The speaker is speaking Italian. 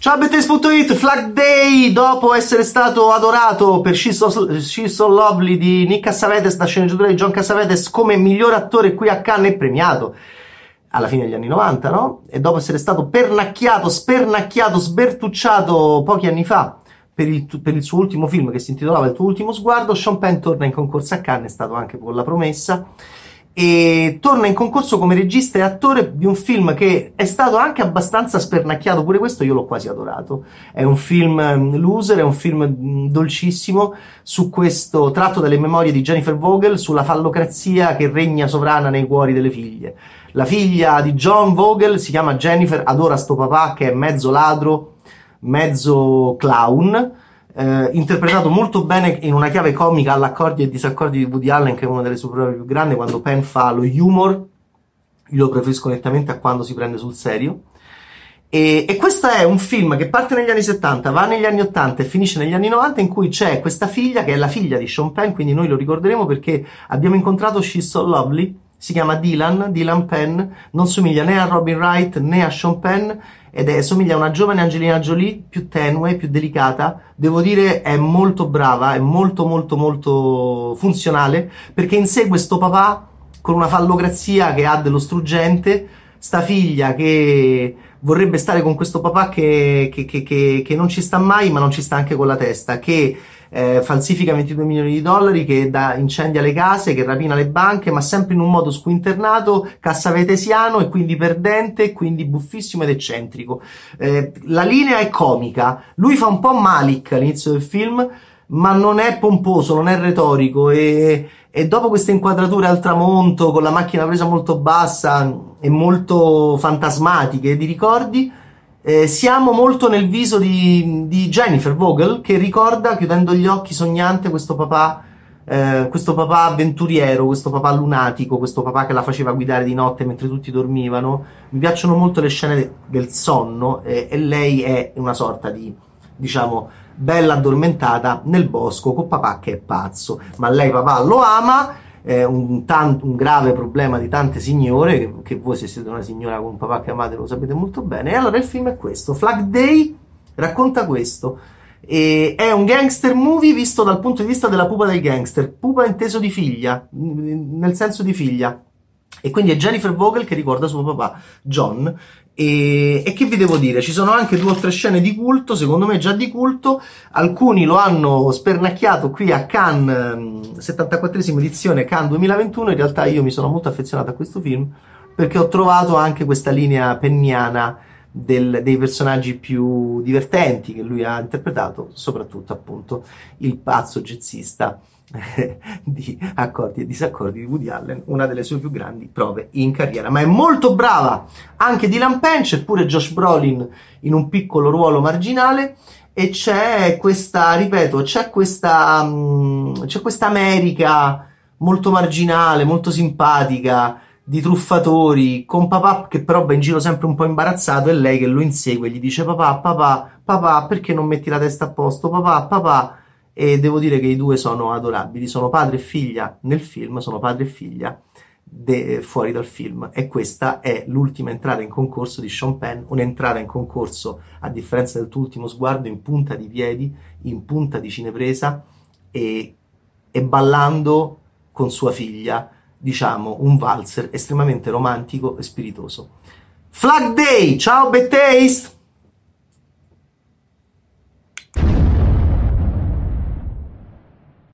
Ciao Bettes.it, Flag Day, dopo essere stato adorato per She's So, She's so Lovely di Nick Cassavetes, da sceneggiatura di John Cassavetes, come miglior attore qui a Cannes e premiato alla fine degli anni 90, no? E dopo essere stato pernacchiato, spernacchiato, sbertucciato pochi anni fa per il, per il, suo ultimo film che si intitolava Il tuo ultimo sguardo, Sean Penn torna in concorso a Cannes, è stato anche con la promessa e torna in concorso come regista e attore di un film che è stato anche abbastanza spernacchiato, pure questo io l'ho quasi adorato. È un film mm, loser, è un film mm, dolcissimo su questo tratto dalle memorie di Jennifer Vogel sulla fallocrazia che regna sovrana nei cuori delle figlie. La figlia di John Vogel si chiama Jennifer, adora sto papà che è mezzo ladro, mezzo clown eh, interpretato molto bene in una chiave comica all'accordi e disaccordi di Woody Allen, che è una delle sue prove più grandi, quando Penn fa lo humor, io lo preferisco nettamente a quando si prende sul serio. E, e, questo è un film che parte negli anni 70, va negli anni 80 e finisce negli anni 90, in cui c'è questa figlia che è la figlia di Sean Penn, quindi noi lo ricorderemo perché abbiamo incontrato She's So Lovely, si chiama Dylan, Dylan Penn, non somiglia né a Robin Wright né a Sean Penn ed è, somiglia a una giovane Angelina Jolie più tenue, più delicata. Devo dire è molto brava, è molto molto molto funzionale perché insegue sto papà con una fallocrazia che ha dello struggente, sta figlia che vorrebbe stare con questo papà che, che, che, che non ci sta mai ma non ci sta anche con la testa, che eh, falsifica 22 milioni di dollari, che da, incendia le case, che rapina le banche, ma sempre in un modo squinternato, cassavetesiano e quindi perdente, quindi buffissimo ed eccentrico. Eh, la linea è comica, lui fa un po' Malik all'inizio del film, ma non è pomposo, non è retorico e, e dopo queste inquadrature al tramonto, con la macchina presa molto bassa e molto fantasmatiche di ricordi, eh, siamo molto nel viso di, di, Jennifer Vogel che ricorda, chiudendo gli occhi sognante, questo papà, eh, questo papà avventuriero, questo papà lunatico, questo papà che la faceva guidare di notte mentre tutti dormivano. Mi piacciono molto le scene de- del sonno eh, e lei è una sorta di, diciamo, bella addormentata nel bosco con papà che è pazzo, ma lei papà lo ama eh, un, tan- un, grave problema di tante signore, che, che, voi se siete una signora con un papà che amate lo sapete molto bene. E allora il film è questo, Flag Day racconta questo. E è un gangster movie visto dal punto di vista della pupa del gangster, pupa inteso di figlia, nel senso di figlia. E quindi è Jennifer Vogel che ricorda suo papà, John, e, e, che vi devo dire? Ci sono anche due o tre scene di culto, secondo me già di culto. Alcuni lo hanno spernacchiato qui a Cannes, 74esima mm, edizione Cannes 2021. In realtà io mi sono molto affezionato a questo film perché ho trovato anche questa linea penniana del, dei personaggi più divertenti che lui ha interpretato, soprattutto appunto il pazzo jazzista di accordi e disaccordi di Woody Allen, una delle sue più grandi prove in carriera. Ma è molto brava anche Dylan Penn, c'è pure Josh Brolin in un piccolo ruolo marginale e c'è questa, ripeto, c'è questa, um, c'è questa America molto marginale, molto simpatica, di truffatori, con papà che però va in giro sempre un po' imbarazzato e lei che lo insegue, gli dice papà, papà, papà, perché non metti la testa a posto? Papà, papà. E devo dire che i due sono adorabili, sono padre e figlia. Nel film, sono padre e figlia de, fuori dal film. E questa è l'ultima entrata in concorso di Sean Penn, un'entrata in concorso a differenza del tuo ultimo sguardo in punta di piedi, in punta di cinepresa e, e ballando con sua figlia, diciamo un valzer estremamente romantico e spiritoso. Flag Day, ciao Bad Taste!